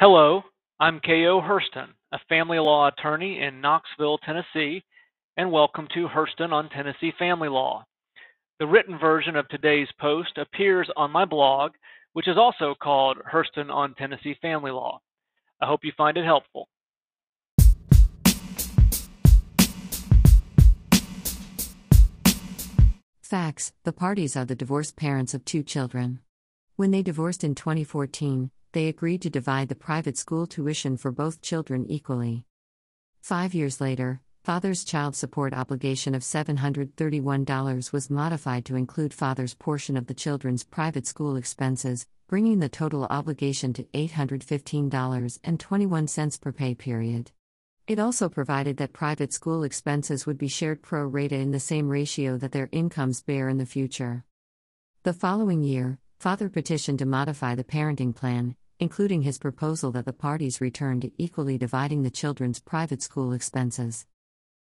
Hello, I'm K.O. Hurston, a family law attorney in Knoxville, Tennessee, and welcome to Hurston on Tennessee Family Law. The written version of today's post appears on my blog, which is also called Hurston on Tennessee Family Law. I hope you find it helpful. Facts The parties are the divorced parents of two children. When they divorced in 2014, they agreed to divide the private school tuition for both children equally. Five years later, father's child support obligation of $731 was modified to include father's portion of the children's private school expenses, bringing the total obligation to $815.21 per pay period. It also provided that private school expenses would be shared pro rata in the same ratio that their incomes bear in the future. The following year, Father petitioned to modify the parenting plan, including his proposal that the parties return to equally dividing the children's private school expenses.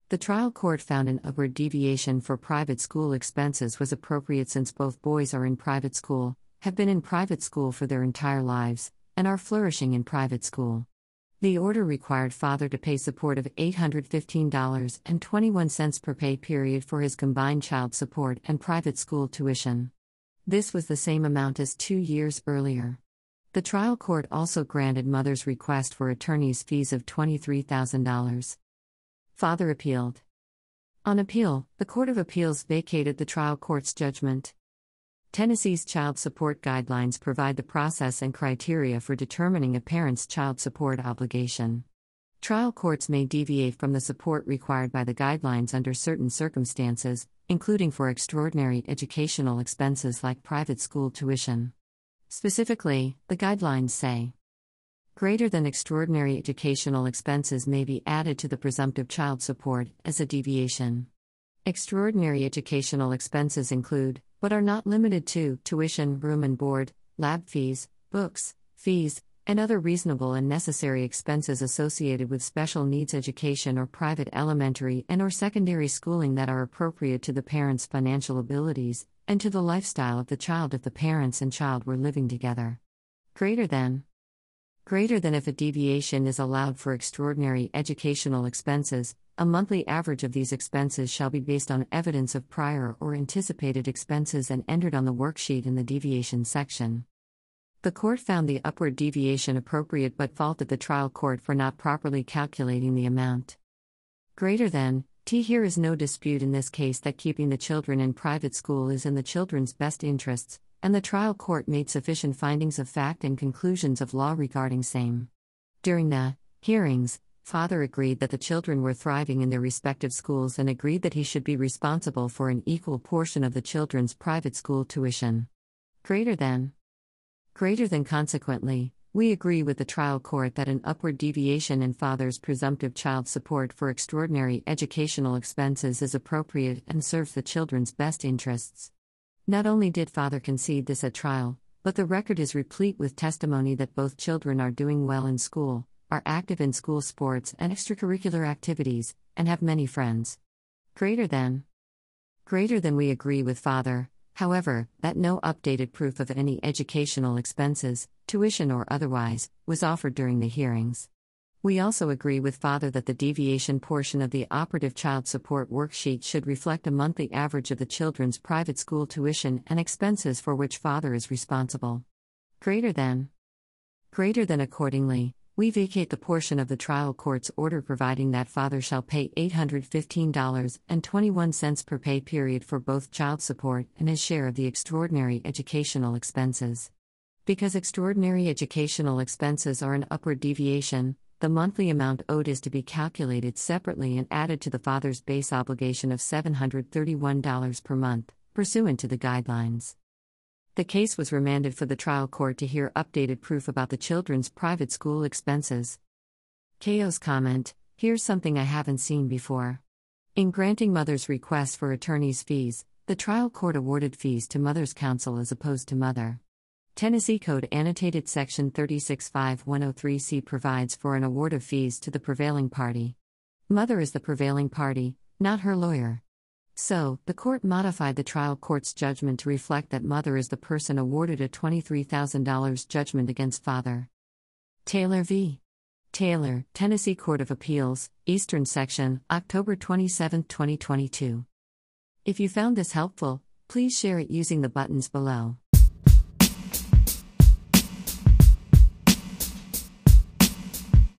The trial court found an upward deviation for private school expenses was appropriate since both boys are in private school, have been in private school for their entire lives, and are flourishing in private school. The order required father to pay support of $815.21 per pay period for his combined child support and private school tuition. This was the same amount as two years earlier. The trial court also granted mother's request for attorney's fees of $23,000. Father appealed. On appeal, the Court of Appeals vacated the trial court's judgment. Tennessee's child support guidelines provide the process and criteria for determining a parent's child support obligation. Trial courts may deviate from the support required by the guidelines under certain circumstances, including for extraordinary educational expenses like private school tuition. Specifically, the guidelines say greater than extraordinary educational expenses may be added to the presumptive child support as a deviation. Extraordinary educational expenses include but are not limited to tuition, room and board, lab fees, books, fees, and other reasonable and necessary expenses associated with special needs education or private elementary and or secondary schooling that are appropriate to the parent's financial abilities and to the lifestyle of the child if the parents and child were living together. Greater than Greater than if a deviation is allowed for extraordinary educational expenses, a monthly average of these expenses shall be based on evidence of prior or anticipated expenses and entered on the worksheet in the deviation section. The court found the upward deviation appropriate but faulted the trial court for not properly calculating the amount. Greater than, T. Here is no dispute in this case that keeping the children in private school is in the children's best interests, and the trial court made sufficient findings of fact and conclusions of law regarding same. During the hearings, father agreed that the children were thriving in their respective schools and agreed that he should be responsible for an equal portion of the children's private school tuition. Greater than Greater than consequently, we agree with the trial court that an upward deviation in father's presumptive child support for extraordinary educational expenses is appropriate and serves the children's best interests. Not only did father concede this at trial, but the record is replete with testimony that both children are doing well in school, are active in school sports and extracurricular activities, and have many friends. Greater than. Greater than we agree with father, however, that no updated proof of any educational expenses, tuition or otherwise, was offered during the hearings. We also agree with Father that the deviation portion of the operative child support worksheet should reflect a monthly average of the children's private school tuition and expenses for which Father is responsible. Greater than. Greater than accordingly, we vacate the portion of the trial court's order providing that Father shall pay $815.21 per pay period for both child support and his share of the extraordinary educational expenses. Because extraordinary educational expenses are an upward deviation, the monthly amount owed is to be calculated separately and added to the father's base obligation of $731 per month, pursuant to the guidelines. The case was remanded for the trial court to hear updated proof about the children's private school expenses. KO's comment Here's something I haven't seen before. In granting mother's request for attorney's fees, the trial court awarded fees to mother's counsel as opposed to mother. Tennessee Code Annotated Section 365-103C provides for an award of fees to the prevailing party. Mother is the prevailing party, not her lawyer. So, the court modified the trial court's judgment to reflect that mother is the person awarded a $23,000 judgment against father. Taylor v. Taylor, Tennessee Court of Appeals, Eastern Section, October 27, 2022. If you found this helpful, please share it using the buttons below.